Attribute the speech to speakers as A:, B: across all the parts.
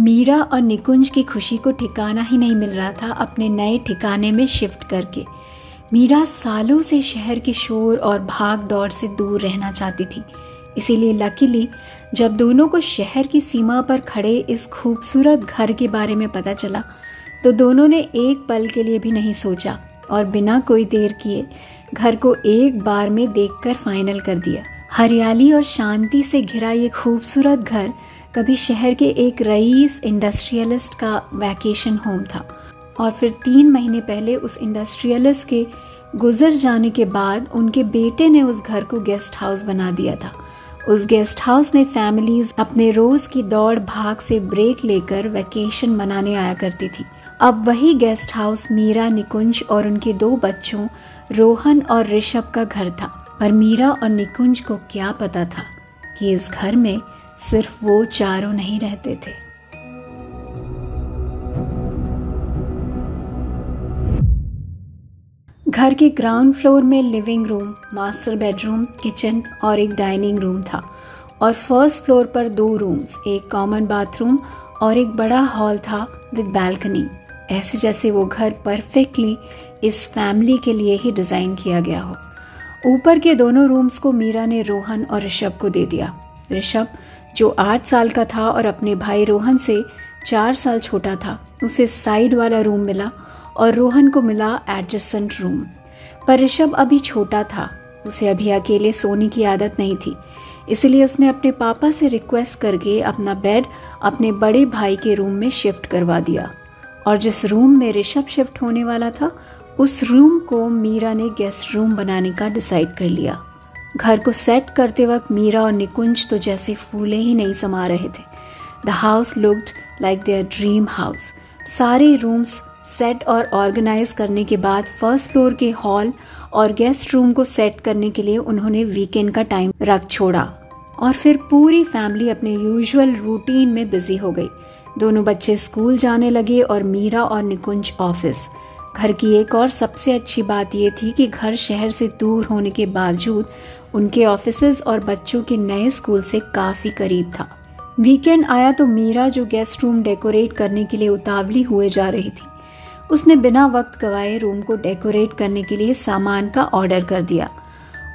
A: मीरा और निकुंज की खुशी को ठिकाना ही नहीं मिल रहा था अपने नए ठिकाने में शिफ्ट करके। मीरा सालों से शहर के शोर और भाग दौड़ से दूर रहना चाहती थी। इसीलिए लकीली जब दोनों को शहर की सीमा पर खड़े इस खूबसूरत घर के बारे में पता चला तो दोनों ने एक पल के लिए भी नहीं सोचा और बिना कोई देर किए घर को एक बार में देखकर फाइनल कर दिया। हरियाली और शांति से घिरा ये खूबसूरत घर कभी शहर के एक रईस इंडस्ट्रियलिस्ट का वैकेशन होम था और फिर तीन महीने पहले उस इंडस्ट्रियलिस्ट के गुजर जाने के बाद उनके बेटे ने उस घर को गेस्ट हाउस बना दिया था। उस गेस्ट हाउस में फैमिलीज़ अपने रोज की दौड़ भाग से ब्रेक लेकर वैकेशन मनाने आया करती थी। अब वही गेस्ट हाउस मीरा, निकुंज और उनके दो बच्चों, रोहन और ऋषभ का घर था। पर मीरा और निकुंज को क्या पता था कि इस घर में सिर्फ़ वो चारों नहीं रहते थे। घर के ग्राउंड फ्लोर में living room master bedroom kitchen और एक डाइनिंग रूम था और फ़र्स्ट फ्लोर पर दो रूम्स एक कॉमन बाथरूम और एक बड़ा हॉल था विद बैल्कनी ऐसे जैसे वो घर परफेक्टली इस फैमिली के लिए ही डिज़ाइन किया गया हो। ऊपर के दोनों रूम्स को मीरा ने रोहन और ऋषभ को दे दिया। ऋषभ जो आठ साल का था और अपने भाई रोहन से चार साल छोटा था। उसे साइड वाला रूम मिला और रोहन को मिला एडजस्टेंट रूम पर ऋषभ अभी छोटा था। उसे अभी अकेले सोने की आदत नहीं थी। इसलिए उसने अपने पापा से रिक्वेस्ट करके अपना बेड अपने बड़े भाई के रूम में शिफ्ट करवा दिया। और जिस रूम में ऋषभ शिफ्ट होने वाला था, उस रूम को मीरा ने गेस्ट रूम बनाने का डिसाइड कर लिया। घर को सेट करते वक्त मीरा और निकुंज तो जैसे फूले ही नहीं समा रहे थे। The house looked like their dream house सारे रूम्स सेट और ऑर्गेनाइज करने के बाद फ़र्स्ट फ्लोर के हॉल और गेस्ट रूम को सेट करने के लिए उन्होंने वीकेंड का टाइम रख छोड़ा। और फिर पूरी फैमिली अपने यूजुअल रूटीन में बिज़ी हो गई। दोनों बच्चे स्कूल जाने लगे और मीरा और निकुंज ऑफ़िस घर की एक और सबसे अच्छी बात यह थी कि घर शहर से दूर होने के बावजूद उनके ऑफ़िस और बच्चों के नए स्कूल से काफ़ी करीब था। वीकेंड आया तो मीरा जो गेस्ट रूम डेकोरेट करने के लिए उतावली हुए जा रही थी। उसने बिना वक्त गवाए रूम को डेकोरेट करने के लिए सामान का ऑर्डर कर दिया।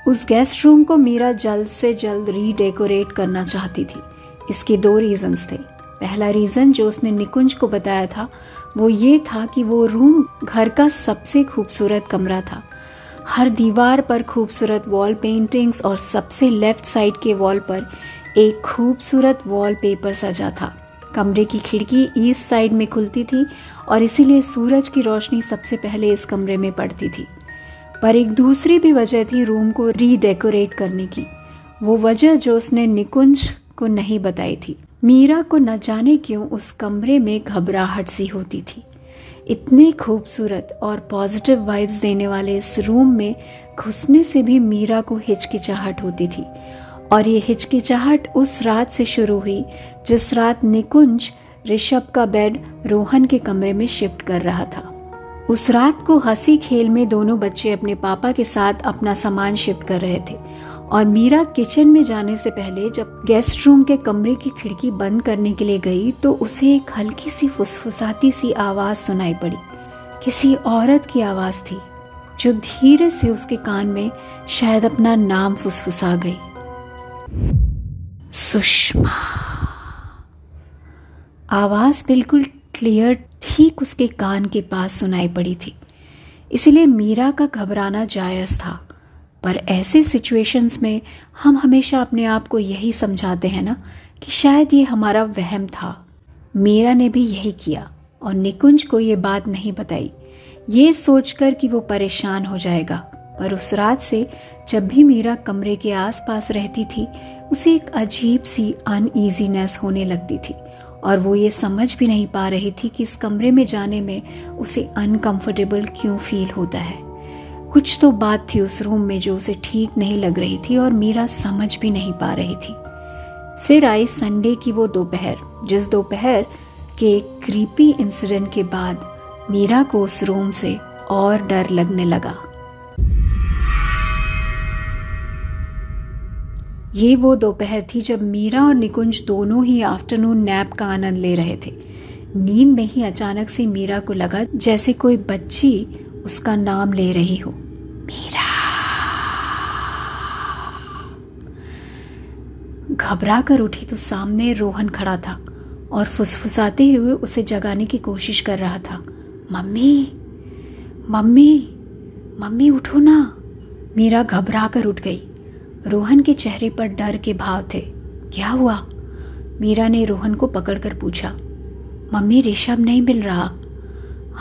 A: उस गेस्ट रूम को मीरा जल्द से जल्द रीडेकोरेट करना चाहती थी। इसके दो रीजंस थे। पहला रीज़न जो उसने निकुंज को बताया था वो ये था कि वो रूम घर का सबसे खूबसूरत कमरा था। हर दीवार पर खूबसूरत वॉल पेंटिंग्स और सबसे लेफ़्ट साइड के वॉल पर एक खूबसूरत वॉल पेपर सजा था। कमरे की खिड़की ईस्ट साइड में खुलती थी और इसीलिए सूरज की रोशनी सबसे पहले इस कमरे में पड़ती थी। पर एक दूसरी भी वजह थी रूम को रीडेकोरेट करने की। वो वजह जो उसने निकुंज को नहीं बताई थी। मीरा को न जाने क्यों उस कमरे में घबराहट सी होती थी। इतने खूबसूरत और पॉजिटिव वाइब्स देने वाले इस रूम में घुसने से भी मीरा को हिचकिचाहट होती थी। और ये हिचकिचाहट उस रात से शुरू हुई, जिस रात निकुंज, ऋषभ का बेड रोहन के कमरे में शिफ्ट कर रहा था। उस रात को हँसी खेल में दोनों बच्चे अपने पापा के साथ अपना सामान शिफ्ट कर रहे थे और मीरा किचन में जाने से पहले जब गेस्ट रूम के कमरे की खिड़की बंद करने के लिए गई तो उसे एक हल्की सी फुसफुसाती सी आवाज़ सुनाई पड़ी। किसी औरत की आवाज़ थी, जो धीरे से उसके कान में शायद अपना नाम फुसफुसा गई। सुषमा। आवाज़ बिल्कुल क्लियर, ठीक उसके कान के पास सुनाई पड़ी थी। इसलिए मीरा का घबराना जायज़ था। पर ऐसे सिचुएशंस में हम हमेशा अपने आप को यही समझाते हैं ना कि शायद ये हमारा वहम था। मीरा ने भी यही किया और निकुंज को ये बात नहीं बताई। ये सोचकर कि वो परेशान हो जाएगा, पर उस रात से जब भी मीरा कमरे के आसपास रहती थी, उसे एक अजीब सी अनईजीनेस होने लगती थी और वो ये समझ भी नहीं पा रही थी कि इस कमरे में जाने में उसे अनकंफर्टेबल क्यों फील होता है। कुछ तो बात थी उस रूम में जो उसे ठीक नहीं लग रही थी और मीरा समझ भी नहीं पा रही थी। फिर आई संडे की वो दोपहर, जिस दोपहर के क्रीपी इंसिडेंट के बाद मीरा को उस रूम से और डर लगने लगा। ये वो दोपहर थी जब मीरा और निकुंज दोनों ही आफ्टरनून नैप का आनंद ले रहे थे। नींद में ही अचानक से मीरा को लगा जैसे कोई बच्ची उसका नाम ले रही हो। मीरा घबरा कर उठी तो सामने रोहन खड़ा था और फुसफुसाते हुए उसे जगाने की कोशिश कर रहा था। मम्मी मम्मी मम्मी उठो ना। मीरा घबरा कर उठ गई। रोहन के चेहरे पर डर के भाव थे। क्या हुआ? मीरा ने रोहन को पकड़कर पूछा। मम्मी ऋषभ नहीं मिल रहा।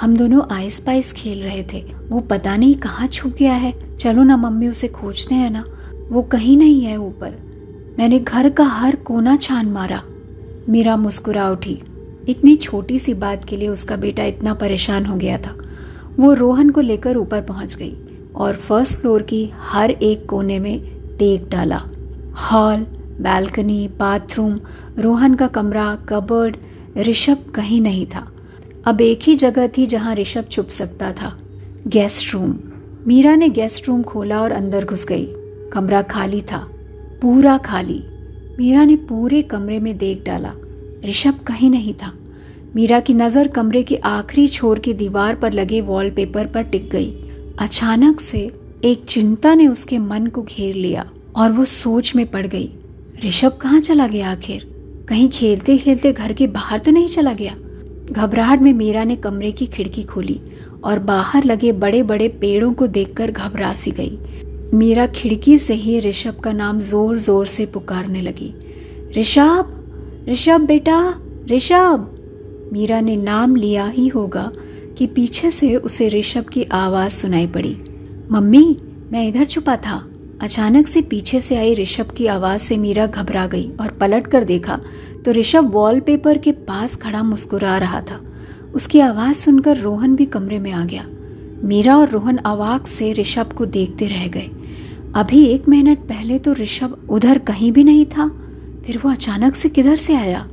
A: हम दोनों आइस पाइस खेल रहे थे। वो पता नहीं कहाँ छुप गया है। चलो ना, मम्मी उसे खोजते हैं ना। वो कहीं नहीं है ऊपर। मैंने घर का हर कोना छान मारा। मीरा मुस्कुरा उठी। इतनी छोटी सी बात के लिए उसका बेटा इतना परेशान हो गया था। वो रोहन को लेकर ऊपर पहुँच गई और फ़र्स्ट फ्लोर की हर एक कोने में देख डाला। हॉल, बालकनी, बाथरूम, रोहन का कमरा, कबर्ड, ऋषभ कहीं नहीं था। अब एक ही जगह थी जहाँ ऋषभ छुप सकता था। गेस्ट रूम मीरा ने गेस्ट रूम खोला और अंदर घुस गई। कमरा खाली था। पूरा खाली। मीरा ने पूरे कमरे में देख डाला। ऋषभ कहीं नहीं था। मीरा की नज़र कमरे के आखिरी छोर की दीवार पर लगे वॉलपेपर पर टिक गई। अचानक से एक चिंता ने उसके मन को घेर लिया और वो सोच में पड़ गई। ऋषभ कहाँ चला गया आखिर? कहीं खेलते खेलते घर के बाहर तो नहीं चला गया? घबराहट में मीरा ने कमरे की खिड़की खोली और बाहर लगे बड़े बड़े पेड़ों को देखकर घबरा सी गई। मीरा खिड़की से ही ऋषभ का नाम ज़ोर ज़ोर से पुकारने लगी। ऋषभ! ऋषभ बेटा! ऋषभ! मीरा ने नाम लिया ही होगा कि पीछे से उसे ऋषभ की आवाज़ सुनाई पड़ी। मम्मी, मैं इधर छुपा था। अचानक से पीछे से आई ऋषभ की आवाज़ से मीरा घबरा गई और पलट कर देखा तो ऋषभ वॉलपेपर के पास खड़ा मुस्कुरा रहा था। उसकी आवाज़ सुनकर रोहन भी कमरे में आ गया। मीरा और रोहन अवाक से ऋषभ को देखते रह गए। अभी एक मिनट पहले तो ऋषभ उधर कहीं भी नहीं था, फिर वो अचानक से किधर से आया?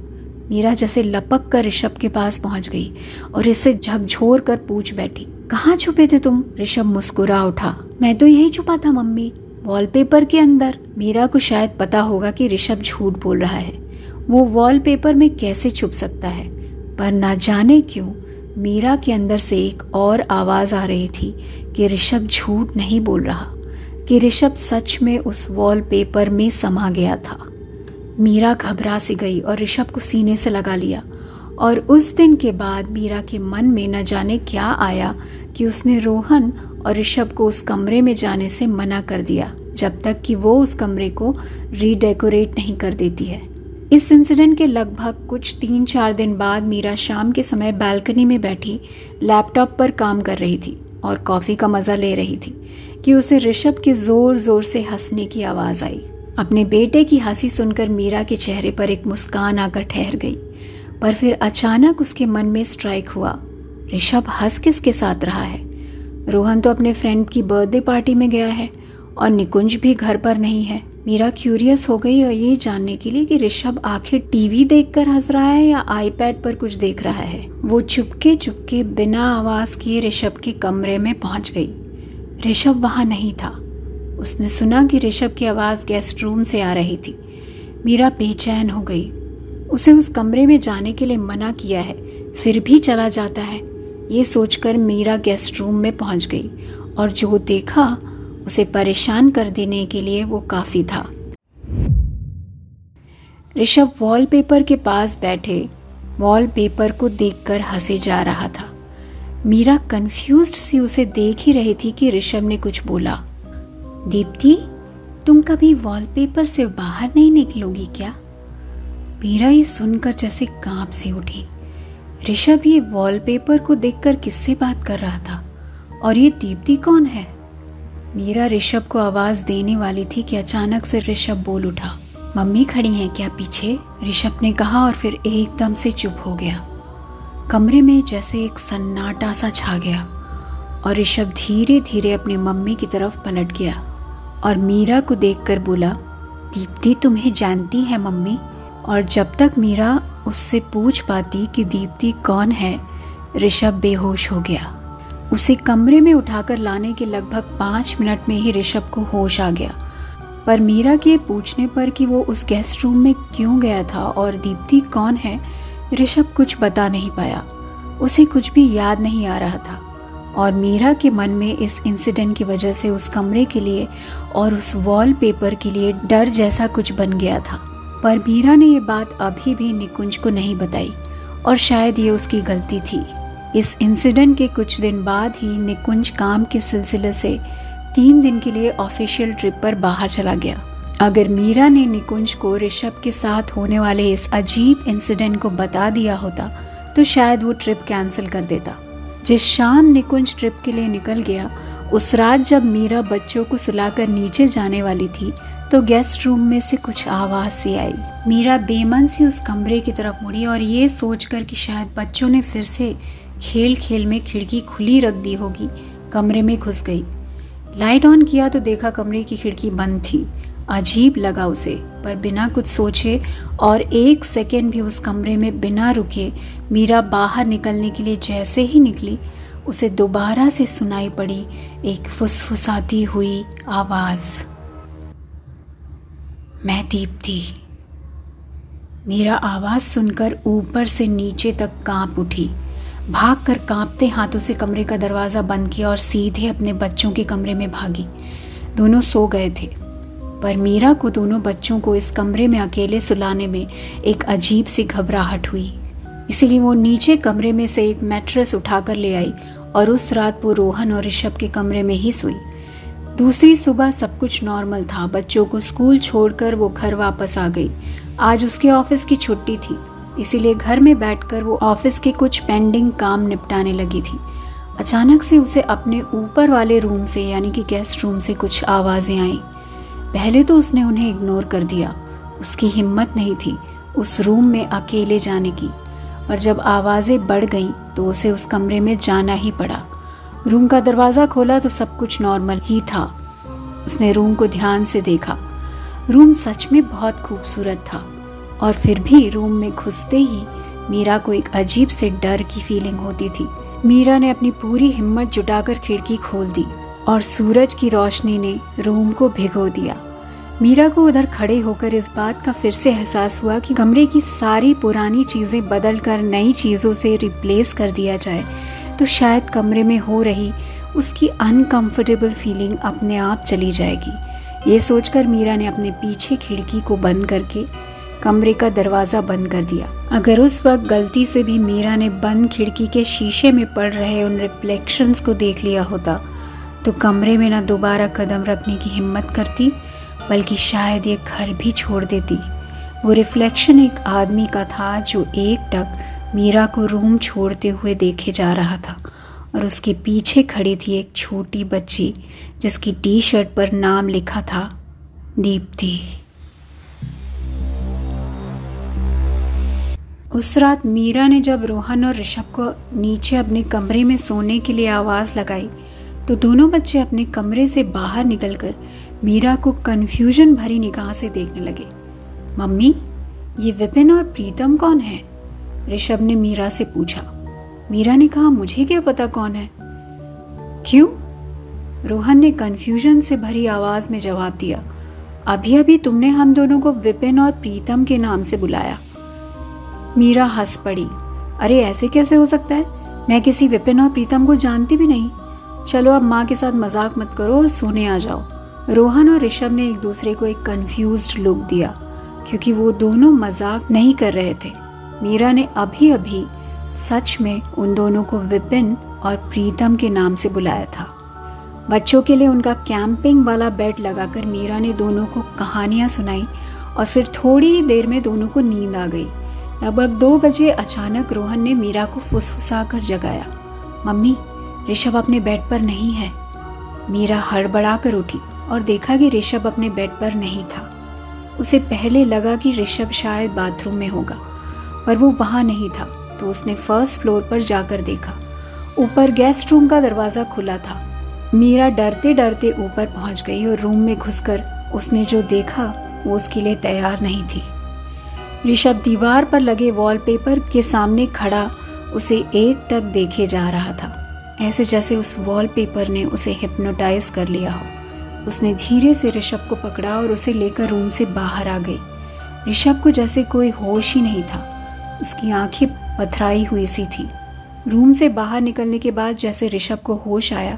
A: मीरा जैसे लपक कर ऋषभ के पास पहुँच गई और इसे झकझोर कर पूछ बैठी, कहाँ छुपे थे तुम? ऋषभ मुस्कुरा उठा, मैं तो यही छुपा था, मम्मी। वॉलपेपर के अंदर मीरा को शायद पता होगा कि ऋषभ झूठ बोल रहा है। वो वॉलपेपर में कैसे छुप सकता है? पर ना जाने क्यों मीरा के अंदर से एक और आवाज़ आ रही थी कि ऋषभ झूठ नहीं बोल रहा, कि ऋषभ सच में उस वॉलपेपर में समा गया था। मीरा घबरा सी गई और ऋषभ को सीने से लगा लिया और उस दिन के बाद मीरा के मन में न जाने क्या आया कि उसने रोहन और ऋषभ को उस कमरे में जाने से मना कर दिया, जब तक कि वो उस कमरे को रीडेकोरेट नहीं कर देती है। इस इंसिडेंट के लगभग कुछ तीन चार दिन बाद मीरा शाम के समय बालकनी में बैठी लैपटॉप पर काम कर रही थी और कॉफ़ी का मज़ा ले रही थी कि उसे ऋषभ के ज़ोर ज़ोर से हंसने की आवाज़ आई। अपने बेटे की हँसी सुनकर मीरा के चेहरे पर एक मुस्कान आकर ठहर गई, पर फिर अचानक उसके मन में स्ट्राइक हुआ। ऋषभ हंस किसके साथ रहा है? रोहन तो अपने फ्रेंड की बर्थडे पार्टी में गया है और निकुंज भी घर पर नहीं है। मीरा क्यूरियस हो गई और ये जानने के लिए कि ऋषभ आखिर टीवी देखकर हंस रहा है या आईपैड पर कुछ देख रहा है। वो चुपके चुपके बिना आवाज़ किए ऋषभ के कमरे में पहुँच गई। ऋषभ वहाँ नहीं था। उसने सुना कि ऋषभ की आवाज़ गेस्ट रूम से आ रही थी। मीरा बेचैन हो गई। उसे उस कमरे में जाने के लिए मना किया है। फिर भी चला जाता है। ये सोचकर मीरा गेस्ट रूम में पहुँच गई और जो देखा, उसे परेशान कर देने के लिए वो काफ़ी था। ऋषभ वॉलपेपर के पास बैठे वॉलपेपर को देखकर हंसे जा रहा था। मीरा कंफ्यूज्ड सी उसे देख ही रही थी कि ऋषभ ने कुछ बोला। दीप्ति, तुम कभी वॉलपेपर से बाहर नहीं निकलोगी क्या? मीरा ये सुनकर जैसे काँप से उठी। ऋषभ ये वॉलपेपर को देखकर किससे बात कर रहा था? और ये दीप्ति कौन है? मीरा ऋषभ को आवाज़ देने वाली थी कि अचानक से ऋषभ बोल उठा, मम्मी खड़ी हैं क्या पीछे? ऋषभ ने कहा और फिर एकदम से चुप हो गया। कमरे में जैसे एक सन्नाटा सा छा गया और ऋषभ धीरे धीरे अपनी मम्मी की तरफ़ पलट गया और मीरा को देखकर बोला, दीप्ति, तुम्हें जानती है मम्मी? और जब तक मीरा उससे पूछ पाती कि दीप्ति कौन है। ऋषभ बेहोश हो गया। उसे कमरे में उठाकर लाने के लगभग पाँच मिनट में ही ऋषभ को होश आ गया। पर मीरा के पूछने पर कि वो उस गेस्ट रूम में क्यों गया था और दीप्ति कौन है, ऋषभ कुछ बता नहीं पाया। उसे कुछ भी याद नहीं आ रहा था। और मीरा के मन में इस इंसिडेंट की वजह से उस कमरे के लिए और उस वॉलपेपर के लिए डर जैसा कुछ बन गया था। पर मीरा ने ये बात अभी भी निकुंज को नहीं बताई, और शायद ये उसकी गलती थी। इस इंसिडेंट के कुछ दिन बाद ही निकुंज काम के सिलसिले से तीन दिन के लिए ऑफिशियल ट्रिप पर बाहर चला गया। अगर मीरा ने निकुंज को ऋषभ के साथ होने वाले इस अजीब इंसिडेंट को बता दिया होता तो शायद वो ट्रिप कैंसिल कर देता। जिस शाम निकुंज ट्रिप के लिए निकल गया, उस रात जब मीरा बच्चों को सुलाकर नीचे जाने वाली थी तो गेस्ट रूम में से कुछ आवाज़ सी आई। मीरा बेमन से उस कमरे की तरफ़ मुड़ी और ये सोचकर कि शायद बच्चों ने फिर से खेल खेल में खिड़की खुली रख दी होगी, कमरे में घुस गई। लाइट ऑन किया तो देखा कमरे की खिड़की बंद थी। अजीब लगा उसे, पर बिना कुछ सोचे और एक सेकेंड भी उस कमरे में बिना रुके मीरा बाहर निकलने के लिए जैसे ही निकली, उसे दोबारा से सुनाई पड़ी एक फुसफुसाती हुई आवाज़। मैं दीप्ति मेरा आवाज़ सुनकर ऊपर से नीचे तक काँप उठी। भागकर कांपते हाथों से कमरे का दरवाज़ा बंद किया और सीधे अपने बच्चों के कमरे में भागी। दोनों सो गए थे। पर मीरा को दोनों बच्चों को इस कमरे में अकेले सुलाने में एक अजीब सी घबराहट हुई। इसीलिए वो नीचे कमरे में से एक मैट्रेस उठाकर ले आई और उस रात वो रोहन और ऋषभ के कमरे में ही सोई। दूसरी सुबह सब कुछ नॉर्मल था। बच्चों को स्कूल छोड़कर वो घर वापस आ गई। आज उसके ऑफ़िस की छुट्टी थी। इसीलिए घर में बैठकर वो ऑफ़िस के कुछ पेंडिंग काम निपटाने लगी थी। अचानक से उसे अपने ऊपर वाले रूम से, यानी कि गेस्ट रूम से कुछ आवाज़ें आई। पहले तो उसने उन्हें इग्नोर कर दिया। उसकी हिम्मत नहीं थी उस रूम में अकेले जाने की। और जब आवाज़ें बढ़ गईं तो उसे उस कमरे में जाना ही पड़ा। रूम का दरवाज़ा खोला तो सब कुछ नॉर्मल ही था। उसने रूम को ध्यान से देखा। रूम सच में बहुत खूबसूरत था। और फिर भी रूम में घुसते ही मीरा को एक अजीब से डर की फीलिंग होती थी। मीरा ने अपनी पूरी हिम्मत जुटाकर खिड़की खोल दी और सूरज की रोशनी ने रूम को भिगो दिया। मीरा को उधर खड़े होकर इस बात का फिर से एहसास हुआ कि कमरे की सारी पुरानी चीज़ें बदल कर नई चीज़ों से रिप्लेस कर दिया जाए। तो शायद कमरे में हो रही उसकी अनकंफर्टेबल फीलिंग अपने आप चली जाएगी। ये सोचकर मीरा ने अपने पीछे खिड़की को बंद करके कमरे का दरवाज़ा बंद कर दिया। अगर उस वक्त गलती से भी मीरा ने बंद खिड़की के शीशे में पड़ रहे उन रिफ्लेक्शंस को देख लिया होता तो कमरे में ना दोबारा कदम रखने की हिम्मत करती, बल्कि शायद ये घर भी छोड़ देती। वो रिफ्लेक्शन एक आदमी का था जो एक टक मीरा को रूम छोड़ते हुए देखे जा रहा था और उसके पीछे खड़ी थी एक छोटी बच्ची, जिसकी टी शर्ट पर नाम लिखा था, दीप्ति। उस रात मीरा ने जब रोहन और ऋषभ को नीचे अपने कमरे में सोने के लिए आवाज़ लगाई तो दोनों बच्चे अपने कमरे से बाहर निकलकर मीरा को कन्फ्यूज़न भरी निगाह से देखने लगे। मम्मी, ये विपिन और प्रीतम कौन है? ऋषभ ने मीरा से पूछा, मीरा ने कहा, मुझे क्या पता कौन है? क्यों? रोहन ने कन्फ्यूज़न से भरी आवाज़ में जवाब दिया, अभी अभी तुमने हम दोनों को विपिन और प्रीतम के नाम से बुलाया। मीरा हंस पड़ी, अरे, ऐसे कैसे हो सकता है? मैं किसी विपिन और प्रीतम को जानती भी नहीं। चलो, अब माँ के साथ मज़ाक मत करो और सोने आ जाओ। रोहन और ऋषभ ने एक दूसरे को एक कंफ्यूज्ड लुक दिया, क्योंकि वो दोनों मज़ाक नहीं कर रहे थे। मीरा ने अभी अभी सच में उन दोनों को विपिन और प्रीतम के नाम से बुलाया था। बच्चों के लिए उनका कैंपिंग वाला बेड लगाकर मीरा ने दोनों को कहानियाँ सुनाई और फिर थोड़ी ही देर में दोनों को नींद आ गई। लगभग दो बजे अचानक रोहन ने मीरा को फुसफुसा कर जगाया। मम्मी, ऋषभ अपने बेड पर नहीं है। मीरा हड़बड़ा कर उठी और देखा कि ऋषभ अपने बेड पर नहीं था। उसे पहले लगा कि ऋषभ शायद बाथरूम में होगा। पर वो वहाँ नहीं था तो उसने फ़र्स्ट फ्लोर पर जाकर देखा। ऊपर गेस्ट रूम का दरवाज़ा खुला था। मीरा डरते डरते ऊपर पहुँच गई और रूम में घुसकर उसने जो देखा, वो उसके लिए तैयार नहीं थी। ऋषभ दीवार पर लगे वॉलपेपर के सामने खड़ा उसे एक टक देखे जा रहा था। ऐसे जैसे उस वॉलपेपर ने उसे हिप्नोटाइज कर लिया हो। उसने धीरे से ऋषभ को पकड़ा और उसे लेकर रूम से बाहर आ गई। ऋषभ को जैसे कोई होश ही नहीं था। उसकी आँखें पथराई हुई सी थी। रूम से बाहर निकलने के बाद जैसे ऋषभ को होश आया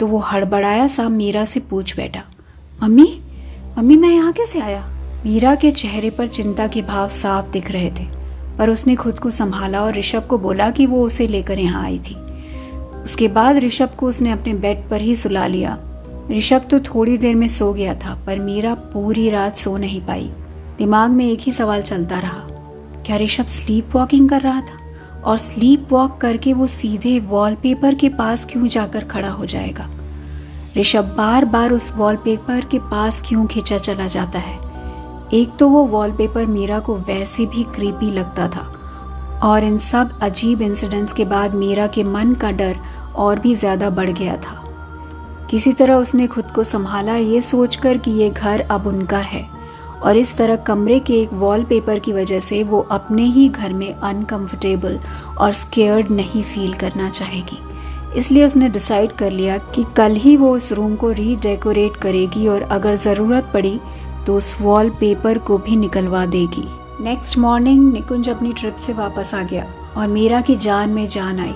A: तो वो हड़बड़ाया सा मीरा से पूछ बैठा, मम्मी मम्मी, मैं यहाँ कैसे आया? मीरा के चेहरे पर चिंता के भाव साफ़ दिख रहे थे, पर उसने खुद को संभाला और ऋषभ को बोला कि वो उसे लेकर यहाँ आई थी। उसके बाद ऋषभ को उसने अपने बेड पर ही सुला लिया। ऋषभ तो थोड़ी देर में सो गया था, पर मीरा पूरी रात सो नहीं पाई। दिमाग में एक ही सवाल चलता रहा क्या ऋषभ स्लीप वॉकिंग कर रहा था? और स्लीप वॉक करके वो सीधे वॉलपेपर के पास क्यों जाकर खड़ा हो जाएगा? ऋषभ बार बार उस वॉलपेपर के पास क्यों खींचा चला जाता है? एक तो वो वॉलपेपर मीरा को वैसे भी क्रीपी लगता था, और इन सब अजीब इंसिडेंट्स के बाद मीरा के मन का डर और भी ज़्यादा बढ़ गया था। किसी तरह उसने खुद को संभाला ये सोचकर कि ये घर अब उनका है। और इस तरह कमरे के एक वॉलपेपर की वजह से वो अपने ही घर में अनकंफर्टेबल और स्केयर्ड नहीं फील करना चाहेगी। इसलिए उसने डिसाइड कर लिया कि कल ही वो उस रूम को रीडेकोरेट करेगी और अगर ज़रूरत पड़ी तो उस वॉल पेपर को भी निकलवा देगी। नेक्स्ट मॉर्निंग निकुंज अपनी ट्रिप से वापस आ गया और मीरा की जान में जान आई।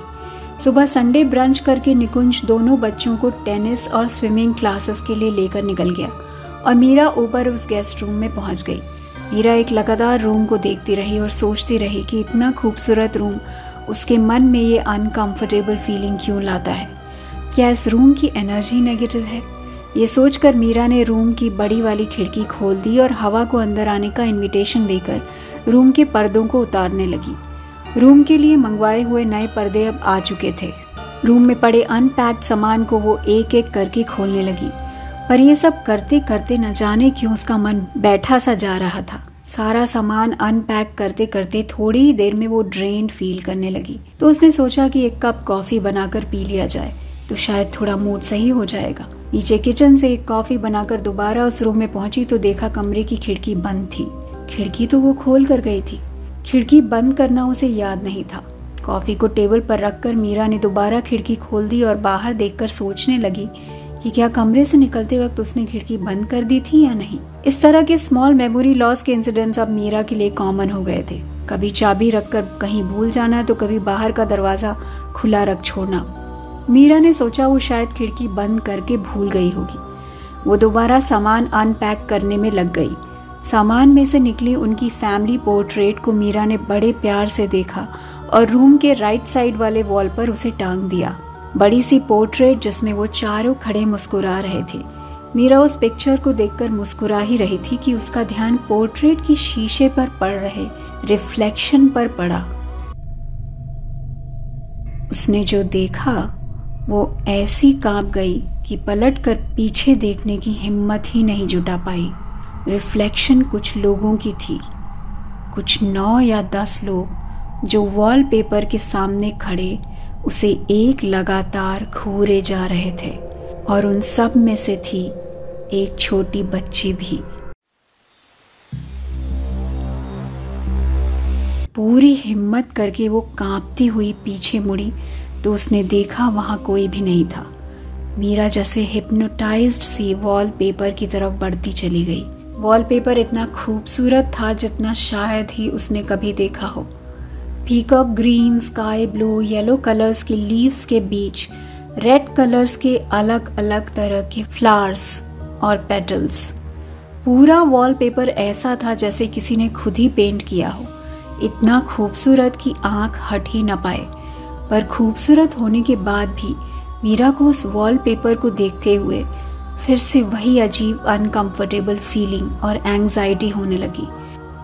A: सुबह संडे ब्रंच करके निकुंज दोनों बच्चों को टेनिस और स्विमिंग क्लासेस के लिए लेकर निकल गया। और मीरा ऊपर उस गेस्ट रूम में पहुँच गई। मीरा एक लगातार रूम को देखती रही और सोचती रही कि इतना खूबसूरत रूम उसके मन में ये अनकंफर्टेबल फीलिंग क्यों लाता है? क्या इस रूम की एनर्जी नेगेटिव है? ये सोचकर मीरा ने रूम की बड़ी वाली खिड़की खोल दी और हवा को अंदर आने का इनविटेशन देकर रूम के पर्दों को उतारने लगी। रूम के लिए मंगवाए हुए नए पर्दे अब आ चुके थे। रूम में पड़े अनपैक्ड सामान को वो एक एक करके खोलने लगी। पर ये सब करते करते न जाने क्यों उसका मन बैठा सा जा रहा था। सारा सामान अनपैक करते करते थोड़ी ही देर में वो ड्रेन फील करने लगी। तो उसने सोचा कि एक कप कॉफ़ी बनाकर पी लिया जाए। तो शायद थोड़ा मूड सही हो जाएगा। नीचे किचन से एक कॉफ़ी बनाकर दोबारा उस रूम में पहुँची तो देखा कमरे की खिड़की बंद थी। खिड़की तो वो खोल कर गई थी। खिड़की बंद करना उसे याद नहीं था। कॉफ़ी को टेबल पर रखकर मीरा ने दोबारा खिड़की खोल दी और बाहर देखकर सोचने लगी कि क्या कमरे से निकलते वक्त उसने खिड़की बंद कर दी थी या नहीं? इस तरह के स्मॉल मेमोरी लॉस के इंसिडेंट्स अब मीरा के लिए कॉमन हो गए थे। कभी चाबी रखकर कहीं भूल जाना तो कभी बाहर का दरवाज़ा खुला रख छोड़ना। मीरा ने सोचा वो शायद खिड़की बंद करके भूल गई होगी। वो दोबारा सामान अनपैक करने में लग गई। सामान में से निकली उनकी फैमिली पोर्ट्रेट को मीरा ने बड़े प्यार से देखा और रूम के राइट साइड वाले वॉल पर उसे टांग दिया। बड़ी सी पोर्ट्रेट जिसमें वो चारों खड़े मुस्कुरा रहे थे। मीरा उस पिक्चर को देखकर मुस्कुरा ही रही थी कि उसका ध्यान पोर्ट्रेट की शीशे पर पड़ रहे, रिफ्लेक्शन पर पड़ा। उसने जो देखा, वो ऐसी काँप गई कि पलट कर पीछे देखने की हिम्मत ही नहीं जुटा पाई। रिफ्लेक्शन कुछ लोगों की थी। कुछ नौ या दस लोग जो वॉलपेपर के सामने खड़े उसे एक लगातार घूरे जा रहे थे और उन सब में से थी एक छोटी बच्ची भी। पूरी हिम्मत करके वो कांपती हुई पीछे मुड़ी तो उसने देखा वहाँ कोई भी नहीं था। मीरा जैसे हिप्नोटाइज्ड सी वॉलपेपर की तरफ़ बढ़ती चली गई। वॉलपेपर इतना खूबसूरत था जितना शायद ही उसने कभी देखा हो। Peacock green sky blue yellow colours के लीव्स के बीच रेड कलर्स के अलग अलग तरह के फ्लावर्स और पेटल्स पूरा वॉलपेपर ऐसा था जैसे किसी ने खुद ही पेंट किया हो। इतना खूबसूरत कि आँख हट ही न पाए। पर खूबसूरत होने के बाद भी मीरा को उस वॉलपेपर को देखते हुए फिर से वही अजीब अनकंफर्टेबल फीलिंग और एंजाइटी होने लगी।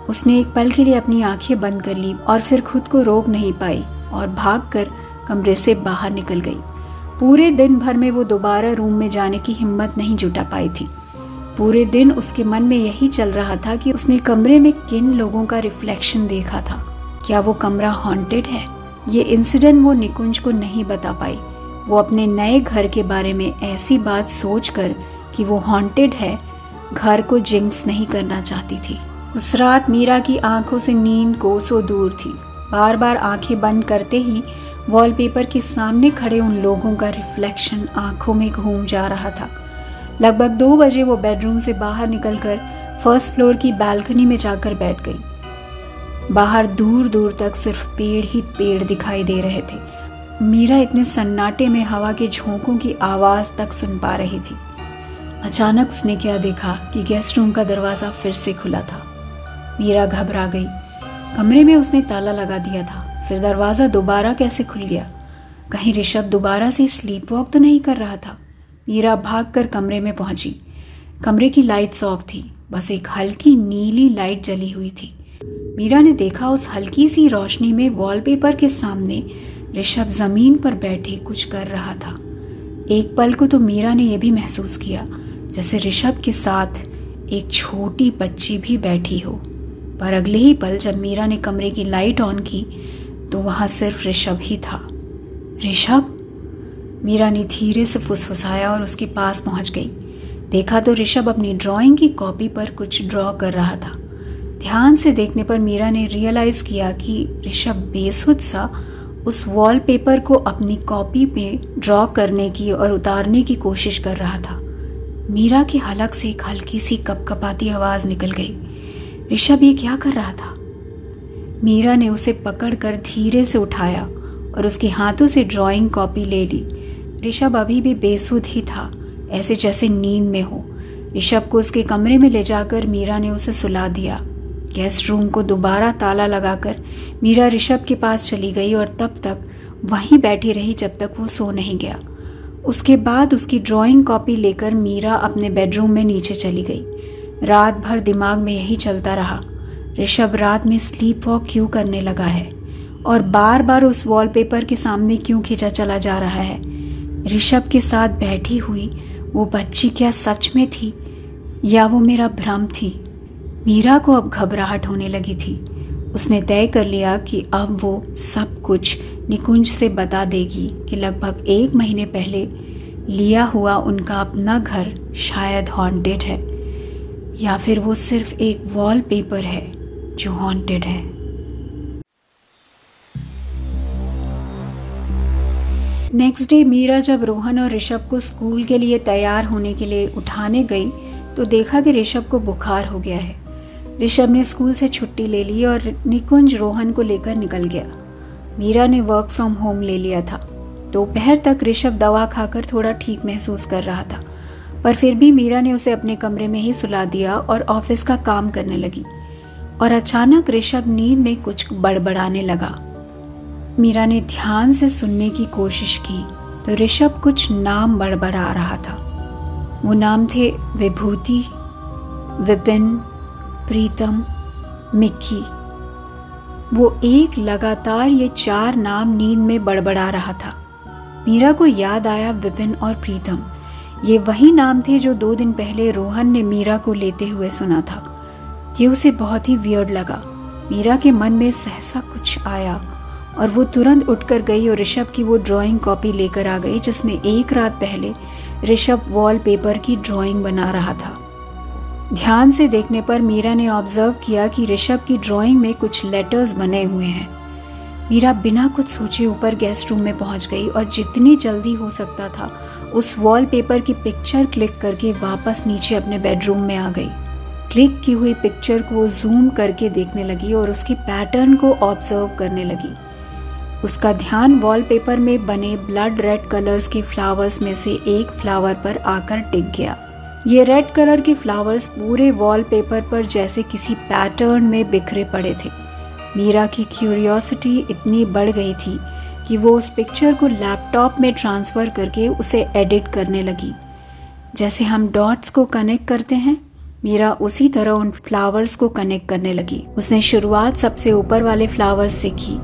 A: उसने एक पल के लिए अपनी आँखें बंद कर ली और फिर खुद को रोक नहीं पाई और भागकर कमरे से बाहर निकल गई। पूरे दिन भर में वो दोबारा रूम में जाने की हिम्मत नहीं जुटा पाई थी। पूरे दिन उसके मन में यही चल रहा था कि उसने कमरे में किन लोगों का रिफ्लेक्शन देखा था। क्या वो कमरा हॉन्टेड है? ये इंसिडेंट वो निकुंज को नहीं बता पाई। वो अपने नए घर के बारे में ऐसी बात सोचकर कि वो हॉन्टेड है, घर को जिंक्स नहीं करना चाहती थी। उस रात मीरा की आँखों से नींद कोसों दूर थी। बार बार आँखें बंद करते ही वॉलपेपर के सामने खड़े उन लोगों का रिफ्लेक्शन आँखों में घूम जा रहा था। लगभग दो बजे वो बेडरूम से बाहर निकलकर फ़र्स्ट फ्लोर की बालकनी में जाकर बैठ गई। बाहर दूर दूर तक सिर्फ़ पेड़ ही पेड़ दिखाई दे रहे थे। मीरा इतने सन्नाटे में हवा के झोंकों की आवाज़ तक सुन पा रही थी। अचानक उसने क्या देखा कि गेस्ट रूम का दरवाज़ा फिर से खुला था। मीरा घबरा गई। कमरे में उसने ताला लगा दिया था। फिर दरवाज़ा दोबारा कैसे खुल गया? कहीं ऋषभ दोबारा से स्लीप वॉक तो नहीं कर रहा था। मीरा भागकर कमरे में पहुँची। कमरे की लाइट्स ऑफ़ थी। बस एक हल्की नीली लाइट जली हुई थी। मीरा ने देखा उस हल्की सी रोशनी में वॉलपेपर के सामने ऋषभ ज़मीन पर बैठे कुछ कर रहा था। एक पल को तो मीरा ने यह भी महसूस किया, जैसे ऋषभ के साथ एक छोटी बच्ची भी बैठी हो। पर अगले ही पल जब मीरा ने कमरे की लाइट ऑन की तो वहाँ सिर्फ़ ऋषभ ही था। ऋषभ? मीरा ने धीरे से फुसफुसाया और उसके पास पहुँच गई। देखा तो ऋषभ अपनी ड्राइंग की कॉपी पर कुछ ड्रॉ कर रहा था। ध्यान से देखने पर मीरा ने रियलाइज़ किया कि ऋषभ बेसुध सा उस वॉलपेपर को अपनी कॉपी में ड्रॉ करने की और उतारने की कोशिश कर रहा था। मीरा की हलक से एक हल्की सी कपकपाती आवाज़ निकल गई। ऋषभ ये क्या कर रहा था? मीरा ने उसे पकड़कर धीरे से उठाया और उसके हाथों से ड्राइंग कॉपी ले ली। ऋषभ अभी भी बेसुध ही था, ऐसे जैसे नींद में हो। ऋषभ को उसके कमरे में ले जाकर मीरा ने उसे सुला दिया। गेस्ट रूम को दोबारा ताला लगाकर मीरा ऋषभ के पास चली गई और तब तक वहीं बैठी रही जब तक वो सो नहीं गया। उसके बाद उसकी ड्राइंग कॉपी लेकर मीरा अपने बेडरूम में नीचे चली गई। रात भर दिमाग में यही चलता रहा। ऋषभ रात में स्लीप वॉक क्यों करने लगा है? और बार बार उस वॉलपेपर के सामने क्यों खींचा चला जा रहा है? ऋषभ के साथ बैठी हुई, वो बच्ची क्या सच में थी? या वो मेरा भ्रम थी? मीरा को अब घबराहट होने लगी थी। उसने तय कर लिया कि अब वो सब कुछ निकुंज से बता देगी कि लगभग एक महीने पहले लिया हुआ उनका अपना घर शायद हॉन्टेड है। या फिर वो सिर्फ़ एक वॉलपेपर है जो हॉन्टेड है? नेक्स्ट डे मीरा जब रोहन और ऋषभ को स्कूल के लिए तैयार होने के लिए उठाने गई तो देखा कि ऋषभ को बुखार हो गया है। ऋषभ ने स्कूल से छुट्टी ले ली और निकुंज रोहन को लेकर निकल गया। मीरा ने वर्क फ्रॉम होम ले लिया था। दोपहर तक ऋषभ दवा खाकर थोड़ा ठीक महसूस कर रहा था। पर फिर भी मीरा ने उसे अपने कमरे में ही सुला दिया और ऑफ़िस का काम करने लगी। और अचानक ऋषभ नींद में कुछ बड़बड़ाने लगा। मीरा ने ध्यान से सुनने की कोशिश की तो ऋषभ कुछ नाम बड़बड़ा रहा था। वो नाम थे विभूति, विपिन, प्रीतम, मिक्की। वो एक लगातार ये चार नाम नींद में बड़बड़ा रहा था। मीरा को याद आया विपिन और प्रीतम। ये वही नाम थे जो दो दिन पहले रोहन ने मीरा को लेते हुए सुना था। ये उसे बहुत ही वियर्ड लगा। मीरा के मन में सहसा कुछ आया और वो तुरंत उठकर गई और ऋषभ की वो ड्राइंग कॉपी लेकर आ गई, जिसमें एक रात पहले ऋषभ वॉल पेपर की ड्राइंग बना रहा था। ध्यान से देखने पर मीरा ने ऑब्ज़र्व किया कि ऋषभ की ड्राइंग में कुछ लेटर्स बने हुए हैं। मीरा बिना कुछ सोचे ऊपर गेस्ट रूम में पहुँच गई और जितनी जल्दी हो सकता था, उस वॉलपेपर की पिक्चर क्लिक करके वापस नीचे अपने बेडरूम में आ गई। क्लिक की हुई पिक्चर को जूम करके देखने लगी और उसकी पैटर्न को ऑब्ज़र्व करने लगी। उसका ध्यान वॉलपेपर में बने ब्लड रेड कलर्स के फ्लावर्स में से एक फ्लावर पर आकर टिक गया। ये रेड कलर के फ्लावर्स पूरे वॉलपेपर पर जैसे किसी पैटर्न में बिखरे पड़े थे। मीरा की क्यूरियोसिटी इतनी बढ़ गई थी कि वो उस पिक्चर को लैपटॉप में ट्रांसफ़र करके उसे एडिट करने लगी। जैसे हम डॉट्स को कनेक्ट करते हैं, मीरा उसी तरह उन फ्लावर्स को कनेक्ट करने लगी। उसने शुरुआत सबसे ऊपर वाले फ्लावर्स से की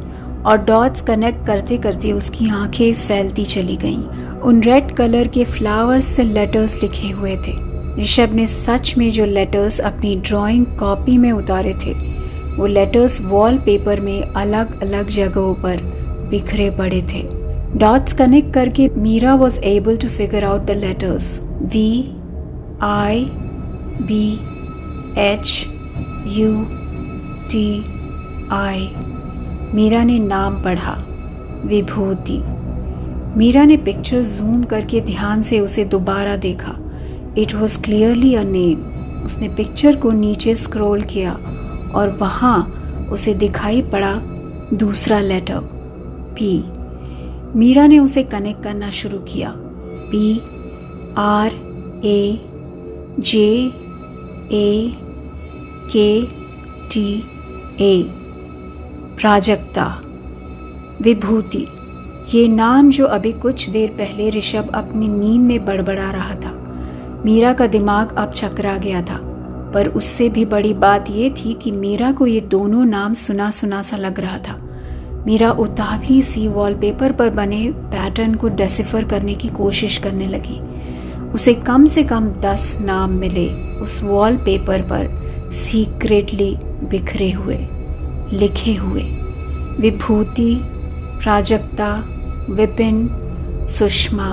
A: और डॉट्स कनेक्ट करते करते उसकी आँखें फैलती चली गईं। उन रेड कलर के फ्लावर्स से लेटर्स लिखे हुए थे। ऋषभ ने सच में जो लेटर्स अपनी ड्राइंग कॉपी में उतारे थे वो लेटर्स वॉलपेपर में अलग अलग जगहों पर बिखरे पड़े थे। डॉट्स कनेक्ट करके Meera was able to figure out the letters V I B H U T I Meera ने नाम पढ़ा, विभूति। मीरा ने पिक्चर जूम करके ध्यान से उसे दोबारा देखा। It was clearly a name उसने पिक्चर को नीचे स्क्रॉल किया। और वहाँ उसे दिखाई पड़ा दूसरा लेटर। पी मीरा ने उसे कनेक्ट करना शुरू किया। पी आर ए जे ए के टी ए प्राजक्ता। विभूति। ये नाम जो अभी कुछ देर पहले ऋषभ अपनी नींद में बड़बड़ा रहा था। मीरा का दिमाग अब चकरा गया था। पर उससे भी बड़ी बात यह थी कि मीरा को ये दोनों नाम सुना सुना सा लग रहा था। मीरा उतावली सी वॉलपेपर पर बने पैटर्न को डेसिफर करने की कोशिश करने लगी। उसे कम से कम दस नाम मिले उस वॉलपेपर पर सीक्रेटली बिखरे हुए, लिखे हुए। विभूति, प्राजक्ता, विपिन, सुषमा,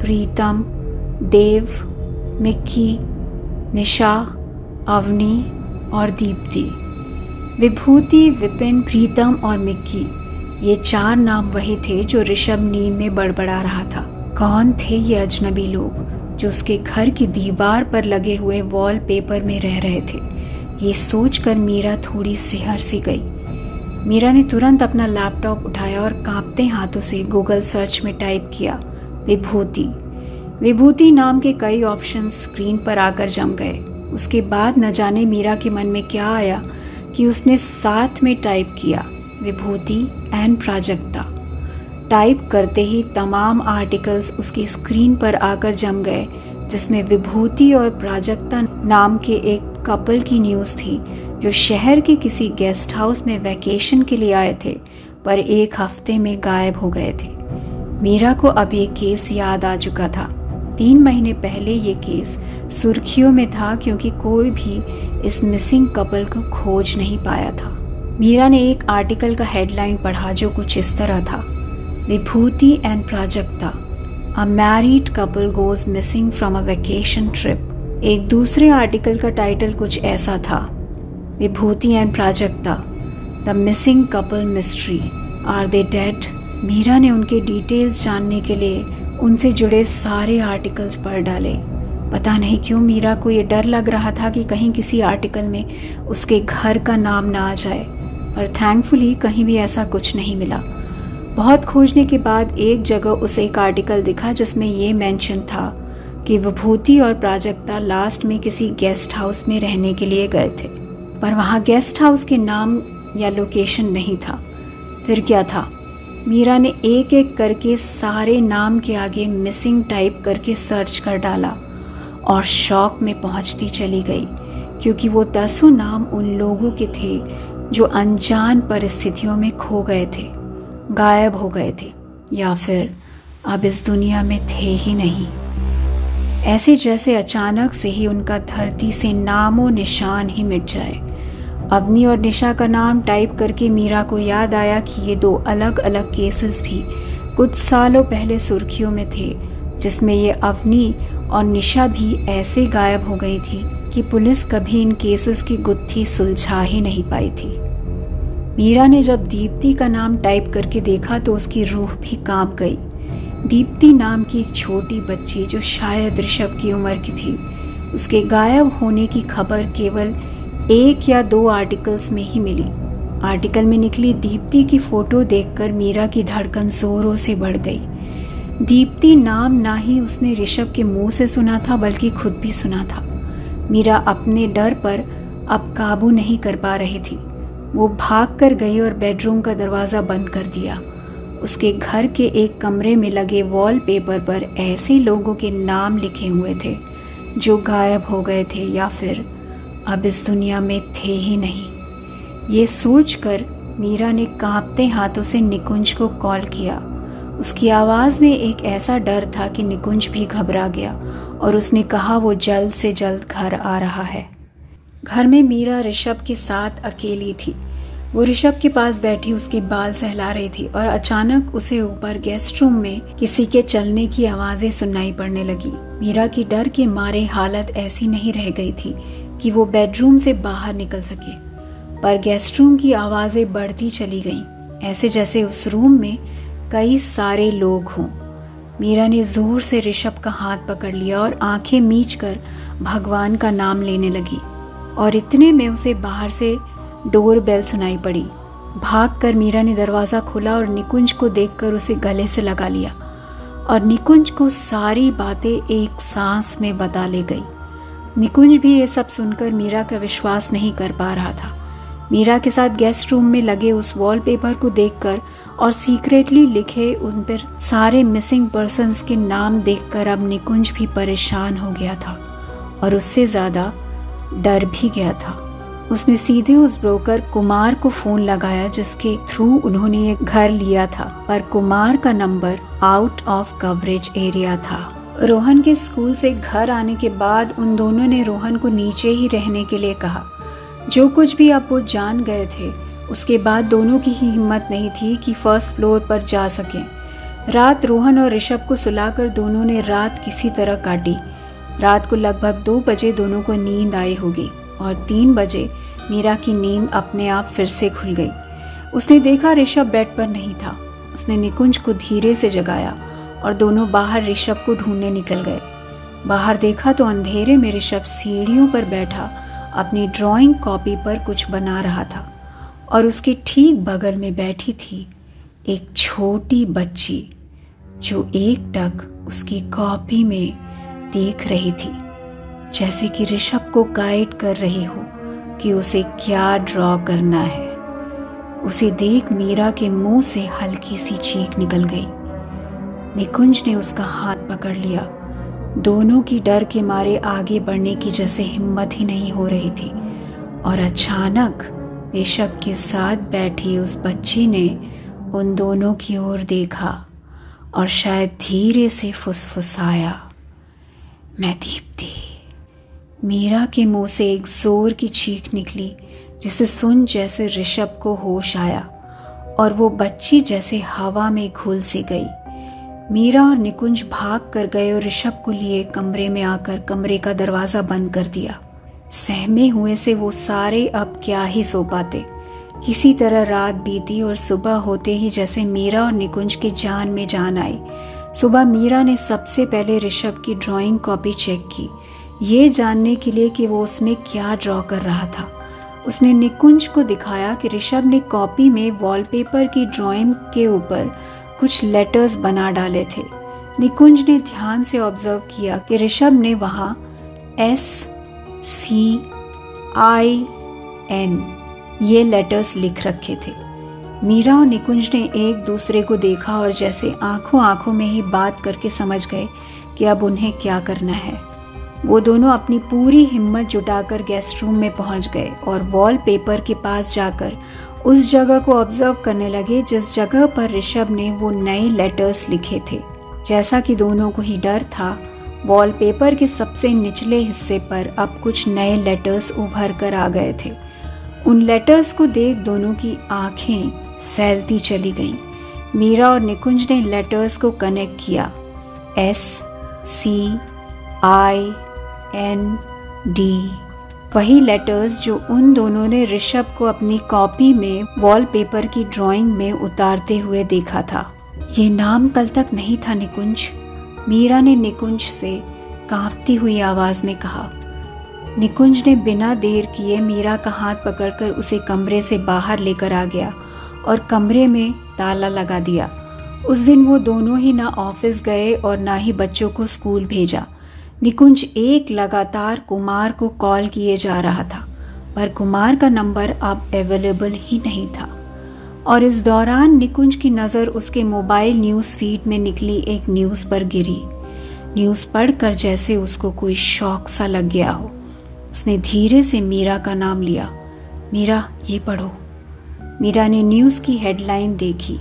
A: प्रीतम, देव, मिक्की, निशा अवनी और दीप्ति। विभूति, विपिन, प्रीतम और मिक्की, ये चार नाम वही थे जो ऋषभ नींद में बड़बड़ा रहा था। कौन थे ये अजनबी लोग जो उसके घर की दीवार पर लगे हुए वॉल पेपर में रह रहे थे? ये सोचकर मीरा थोड़ी सिहर सी गई। मीरा ने तुरंत अपना लैपटॉप उठाया और कांपते हाथों से गूगल सर्च में टाइप किया, विभूति। विभूति नाम के कई ऑप्शन स्क्रीन पर आकर जम गए। उसके बाद न जाने मीरा के मन में क्या आया कि उसने साथ में टाइप किया, विभूति एंड प्राजक्ता। टाइप करते ही तमाम आर्टिकल्स उसकी स्क्रीन पर आकर जम गए, जिसमें विभूति और प्राजक्ता नाम के एक कपल की न्यूज़ थी, जो शहर के किसी गेस्ट हाउस में वैकेशन के लिए आए थे, पर एक हफ़्ते में गायब हो गए थे। मीरा को अब ये केस याद आ चुका था। तीन महीने पहले ये केस सुर्खियों में था क्योंकि कोई भी इस मिसिंग कपल को खोज नहीं पाया था। मीरा ने एक आर्टिकल का हेडलाइन पढ़ा जो कुछ इस तरह था। Vibhuti and Prajakta a married couple goes missing from a vacation trip एक दूसरे आर्टिकल का टाइटल कुछ ऐसा था। Vibhuti and Prajakta the missing couple mystery are they dead Meera ने उनके डिटेल्स जानने के लिए उनसे जुड़े सारे आर्टिकल्स पढ़ डाले। पता नहीं क्यों मीरा को ये डर लग रहा था कि कहीं किसी आर्टिकल में उसके घर का नाम ना आ जाए, पर थैंकफुली कहीं भी ऐसा कुछ नहीं मिला। बहुत खोजने के बाद एक जगह उसे एक आर्टिकल दिखा जिसमें ये मेंशन था कि विभूति और प्राजक्ता लास्ट में किसी गेस्ट हाउस में रहने के लिए गए थे, पर वहाँ गेस्ट हाउस के नाम या लोकेशन नहीं था। फिर क्या था? मीरा ने एक एक करके सारे नाम के आगे मिसिंग टाइप करके सर्च कर डाला और शौक में पहुँचती चली गई, क्योंकि वो दसों नाम उन लोगों के थे जो अनजान परिस्थितियों में खो गए थे, गायब हो गए थे, या फिर अब इस दुनिया में थे ही नहीं। ऐसे जैसे अचानक से ही उनका धरती से नामो निशान ही मिट जाए। अवनी और निशा का नाम टाइप करके मीरा को याद आया कि ये दो अलग अलग केसेस भी कुछ सालों पहले सुर्खियों में थे, जिसमें ये अवनी और निशा भी ऐसे गायब हो गई थी कि पुलिस कभी इन केसेस की गुत्थी सुलझा ही नहीं पाई थी। मीरा ने जब दीप्ति का नाम टाइप करके देखा तो उसकी रूह भी काँप गई। दीप्ति नाम की एक छोटी बच्ची जो शायद ऋषभ की उम्र की थी, उसके गायब होने की खबर केवल एक या दो आर्टिकल्स में ही मिली। आर्टिकल में निकली दीप्ति की फ़ोटो देखकर मीरा की धड़कन जोरों से बढ़ गई। दीप्ति नाम ना ही उसने ऋषभ के मुँह से सुना था, बल्कि खुद भी सुना था। मीरा अपने डर पर अब काबू नहीं कर पा रही थी। वो भाग कर गई और बेडरूम का दरवाज़ा बंद कर दिया। उसके घर के एक कमरे में लगे वॉलपेपर पर ऐसे लोगों के नाम लिखे हुए थे, जो गायब हो गए थे या फिर अब इस दुनिया में थे ही नहीं। ये सोचकर मीरा ने कांपते हाथों से निकुंज को कॉल किया। उसकी आवाज़ में एक ऐसा डर था कि निकुंज भी घबरा गया और उसने कहा, वो जल्द से जल्द घर आ रहा है। घर में मीरा ऋषभ के साथ अकेली थी। वो ऋषभ के पास बैठी उसके बाल सहला रही थी और अचानक उसे ऊपर गेस्ट रूम में किसी के चलने की आवाज़ें सुनाई पड़ने लगी। मीरा की डर के मारे हालत ऐसी नहीं रह गई थी। कि वो बेडरूम से बाहर निकल सके। पर गेस्ट रूम की आवाज़ें बढ़ती चली गईं। ऐसे जैसे उस रूम में कई सारे लोग हों। मीरा ने ज़ोर से ऋषभ का हाथ पकड़ लिया और आँखें मीच कर भगवान का नाम लेने लगी। और इतने में उसे बाहर से डोर बेल सुनाई पड़ी। भाग कर मीरा ने दरवाज़ा खोला और निकुंज को देखकर उसे गले से लगा लिया। और निकुंज को सारी बातें एक सांस में बता ले गई। निकुंज भी ये सब सुनकर मीरा का विश्वास नहीं कर पा रहा था। मीरा के साथ गेस्ट रूम में लगे उस वॉलपेपर को देखकर और सीक्रेटली लिखे उन पर सारे मिसिंग पर्सन्स के नाम देखकर अब निकुंज भी परेशान हो गया था और उससे ज़्यादा डर भी गया था। उसने सीधे उस ब्रोकर कुमार को फ़ोन लगाया जिसके थ्रू उन्होंने ये घर लिया था। पर कुमार का number out of coverage area था। रोहन के स्कूल से घर आने के बाद उन दोनों ने रोहन को नीचे ही रहने के लिए कहा। जो कुछ भी अब वो जान गए थे, उसके बाद दोनों की ही हिम्मत नहीं थी कि फ़र्स्ट फ्लोर पर जा सकें। रात रोहन और ऋषभ को सुलाकर दोनों ने रात किसी तरह काटी। रात को लगभग दो बजे दोनों को नींद आई होगी और तीन बजे मीरा की नींद अपने आप फिर से खुल गई। उसने देखा ऋषभ बेड पर नहीं था। उसने निकुंज को धीरे से जगाया। और दोनों बाहर ऋषभ को ढूँढने निकल गए। बाहर देखा तो अंधेरे में ऋषभ सीढ़ियों पर बैठा, अपनी ड्राइंग कॉपी पर कुछ बना रहा था और उसके ठीक बगल में बैठी थी एक छोटी बच्ची, जो एक टक उसकी कॉपी में देख रही थी, जैसे कि ऋषभ को गाइड कर रही हो कि उसे क्या ड्रॉ करना है। उसे देख मीरा के मुँह से हल्की सी चीख निकल गई। निकुंज ने उसका हाथ पकड़ लिया। दोनों की डर के मारे आगे बढ़ने की जैसे हिम्मत ही नहीं हो रही थी। और अचानक ऋषभ के साथ बैठी उस बच्ची ने उन दोनों की ओर देखा और शायद धीरे से फुसफुसाया, मैं दीप्ति। मीरा के मुँह से एक ज़ोर की चीख निकली, जिसे सुन जैसे ऋषभ को होश आया और वो बच्ची जैसे हवा में घुल सी गई। मीरा और निकुंज भाग कर गए और ऋषभ को लिए कमरे में आकर कमरे का दरवाज़ा बंद कर दिया। सहमे हुए से वो सारे अब क्या ही सो पाते। किसी तरह रात बीती और सुबह होते ही जैसे मीरा और निकुंज के जान में जान आई। सुबह मीरा ने सबसे पहले ऋषभ की ड्राइंग कॉपी चेक की। ये जानने के लिए कि वो उसमें क्या ड्रॉ कर रहा था। उसने निकुंज को दिखाया कि ऋषभ ने कॉपी में वॉलपेपर की ड्राइंग के ऊपर कुछ लेटर्स बना डाले थे। निकुंज ने ध्यान से ऑब्ज़र्व किया कि ऋषभ ने वहाँ एस सी आई एन ये लेटर्स लिख रखे थे। मीरा और निकुंज ने एक दूसरे को देखा और जैसे आँखों आँखों में ही बात करके समझ गए कि अब उन्हें क्या करना है। वो दोनों अपनी पूरी हिम्मत जुटाकर गेस्ट रूम में पहुँच गए और वॉल पेपर के पास जाकर उस जगह को ऑब्ज़र्व करने लगे, जिस जगह पर ऋषभ ने वो नए लेटर्स लिखे थे। जैसा कि दोनों को ही डर था वॉलपेपर के सबसे निचले हिस्से पर अब कुछ नए लेटर्स उभर कर आ गए थे। उन लेटर्स को देख दोनों की आँखें फैलती चली गईं। मीरा और निकुंज ने लेटर्स को कनेक्ट किया। S C I N D वही लेटर्स जो उन दोनों ने ऋषभ को अपनी कॉपी में वॉलपेपर की ड्राइंग में उतारते हुए देखा था। ये नाम कल तक नहीं था निकुंज। मीरा ने निकुंज से कांपती हुई आवाज़ में कहा, निकुंज ने बिना देर किए मीरा का हाथ पकड़कर उसे कमरे से बाहर लेकर आ गया और कमरे में ताला लगा दिया। उस दिन वो दोनों ही ना ऑफ़िस गए और ना ही बच्चों को स्कूल भेजा। निकुंज एक लगातार कुमार को कॉल किए जा रहा था, पर कुमार का नंबर अब अवेलेबल ही नहीं था। और इस दौरान निकुंज की नज़र उसके मोबाइल न्यूज़ फ़ीड में निकली एक न्यूज़ पर गिरी। न्यूज़ पढ़कर जैसे उसको कोई शौक सा लग गया हो। उसने धीरे से मीरा का नाम लिया। मीरा, ये पढ़ो। मीरा ने न्यूज़ की हेडलाइन देखी।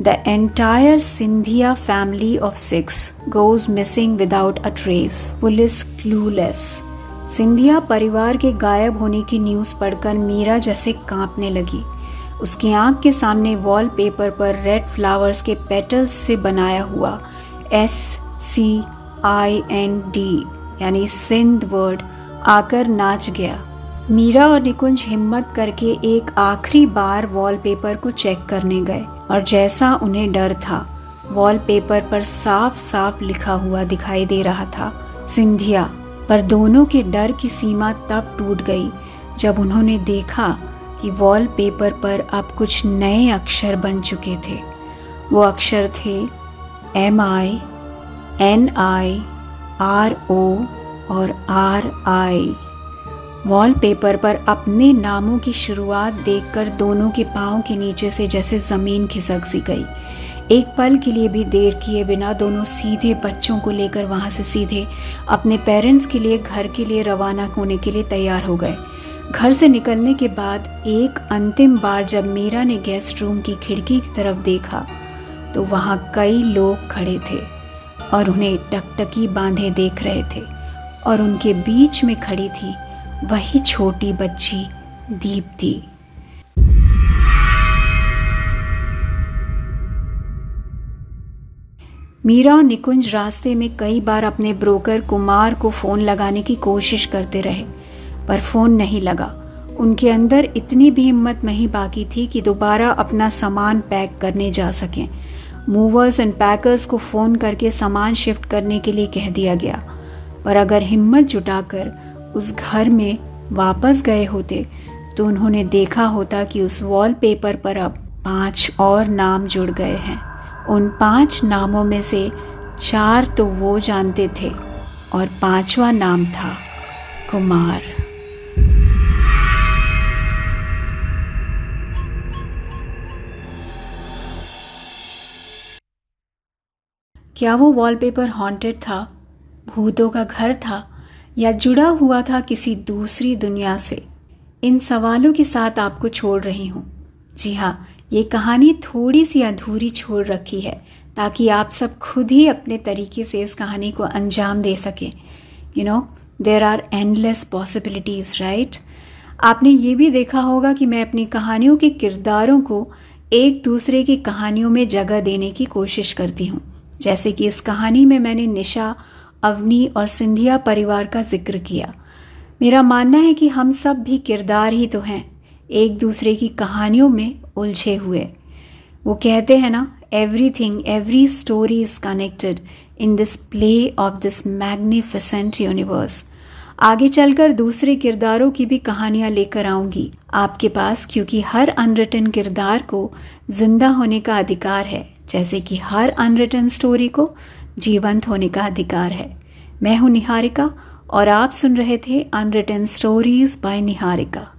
A: The entire Scindia family of six goes missing without a trace police clueless Scindia परिवार के गायब होने की न्यूज़ पढ़कर मीरा जैसे कांपने लगी। उसकी आँख के सामने वॉल पेपर पर रेड फ्लावर्स के पेटल्स से बनाया हुआ S C I N D यानी सिंध वर्ड आकर नाच गया। मीरा और निकुंज हिम्मत करके एक आखिरी बार वॉलपेपर को चेक करने गए। और जैसा उन्हें डर था वॉलपेपर पर साफ़ साफ़ लिखा हुआ दिखाई दे रहा था, सिंधिया। पर दोनों के डर की सीमा तब टूट गई, जब उन्होंने देखा कि वॉलपेपर पर अब कुछ नए अक्षर बन चुके थे। वो अक्षर थे M I N I R O और आर आई वॉलपेपर पर अपने नामों की शुरुआत देखकर दोनों के पाँव के नीचे से जैसे ज़मीन खिसक सी गई। एक पल के लिए भी देर किए बिना दोनों सीधे बच्चों को लेकर वहाँ से सीधे अपने पेरेंट्स के लिए घर के लिए रवाना होने के लिए तैयार हो गए। घर से निकलने के बाद एक अंतिम बार जब मीरा ने गेस्ट रूम की खिड़की की तरफ़ देखा तो वहाँ कई लोग खड़े थे और उन्हें टकटकी बांधे देख रहे थे और उनके बीच में खड़ी थी वही छोटी बच्ची दीप्ति। मीरा और निकुंज रास्ते में कई बार अपने ब्रोकर कुमार को फ़ोन लगाने की कोशिश करते रहे, पर फ़ोन नहीं लगा। उनके अंदर इतनी भी हिम्मत नहीं बाकी थी कि दोबारा अपना सामान पैक करने जा सकें। मूवर्स एंड पैकर्स को फ़ोन करके सामान शिफ्ट करने के लिए कह दिया गया। पर अगर हिम्मत जुटाकर उस घर में वापस गए होते तो उन्होंने देखा होता कि उस वॉलपेपर पर अब पाँच और नाम जुड़ गए हैं। उन पाँच नामों में से चार तो वो जानते थे और पांचवा नाम था कुमार। क्या वो वॉलपेपर हॉन्टेड था? भूतों का घर था? या जुड़ा हुआ था किसी दूसरी दुनिया से, इन सवालों के साथ आपको छोड़ रही हूँ। जी हाँ ये कहानी थोड़ी सी अधूरी छोड़ रखी है, ताकि आप सब खुद ही अपने तरीके से इस कहानी को अंजाम दे सकें। You know there are endless possibilities right आपने ये भी देखा होगा कि मैं अपनी कहानियों के किरदारों को एक दूसरे की कहानियों में जगह देने की कोशिश करती हूँ। जैसे कि इस कहानी में मैंने निशा अवनी और सिंधिया परिवार का ज़िक्र किया। मेरा मानना है कि हम सब भी किरदार ही तो हैं, एक दूसरे की कहानियों में उलझे हुए। वो कहते हैं ना everything every story is connected in this play of this magnificent universe आगे चलकर दूसरे किरदारों की भी कहानियाँ लेकर आऊँगी। आपके पास, क्योंकि हर अनरिटन किरदार को ज़िंदा होने का अधिकार है, जैसे कि हर अनरिटन स्टोरी को जीवंत होने का अधिकार है। मैं हूँ निहारिका और आप सुन रहे थे अनरिटन स्टोरीज बाय निहारिका।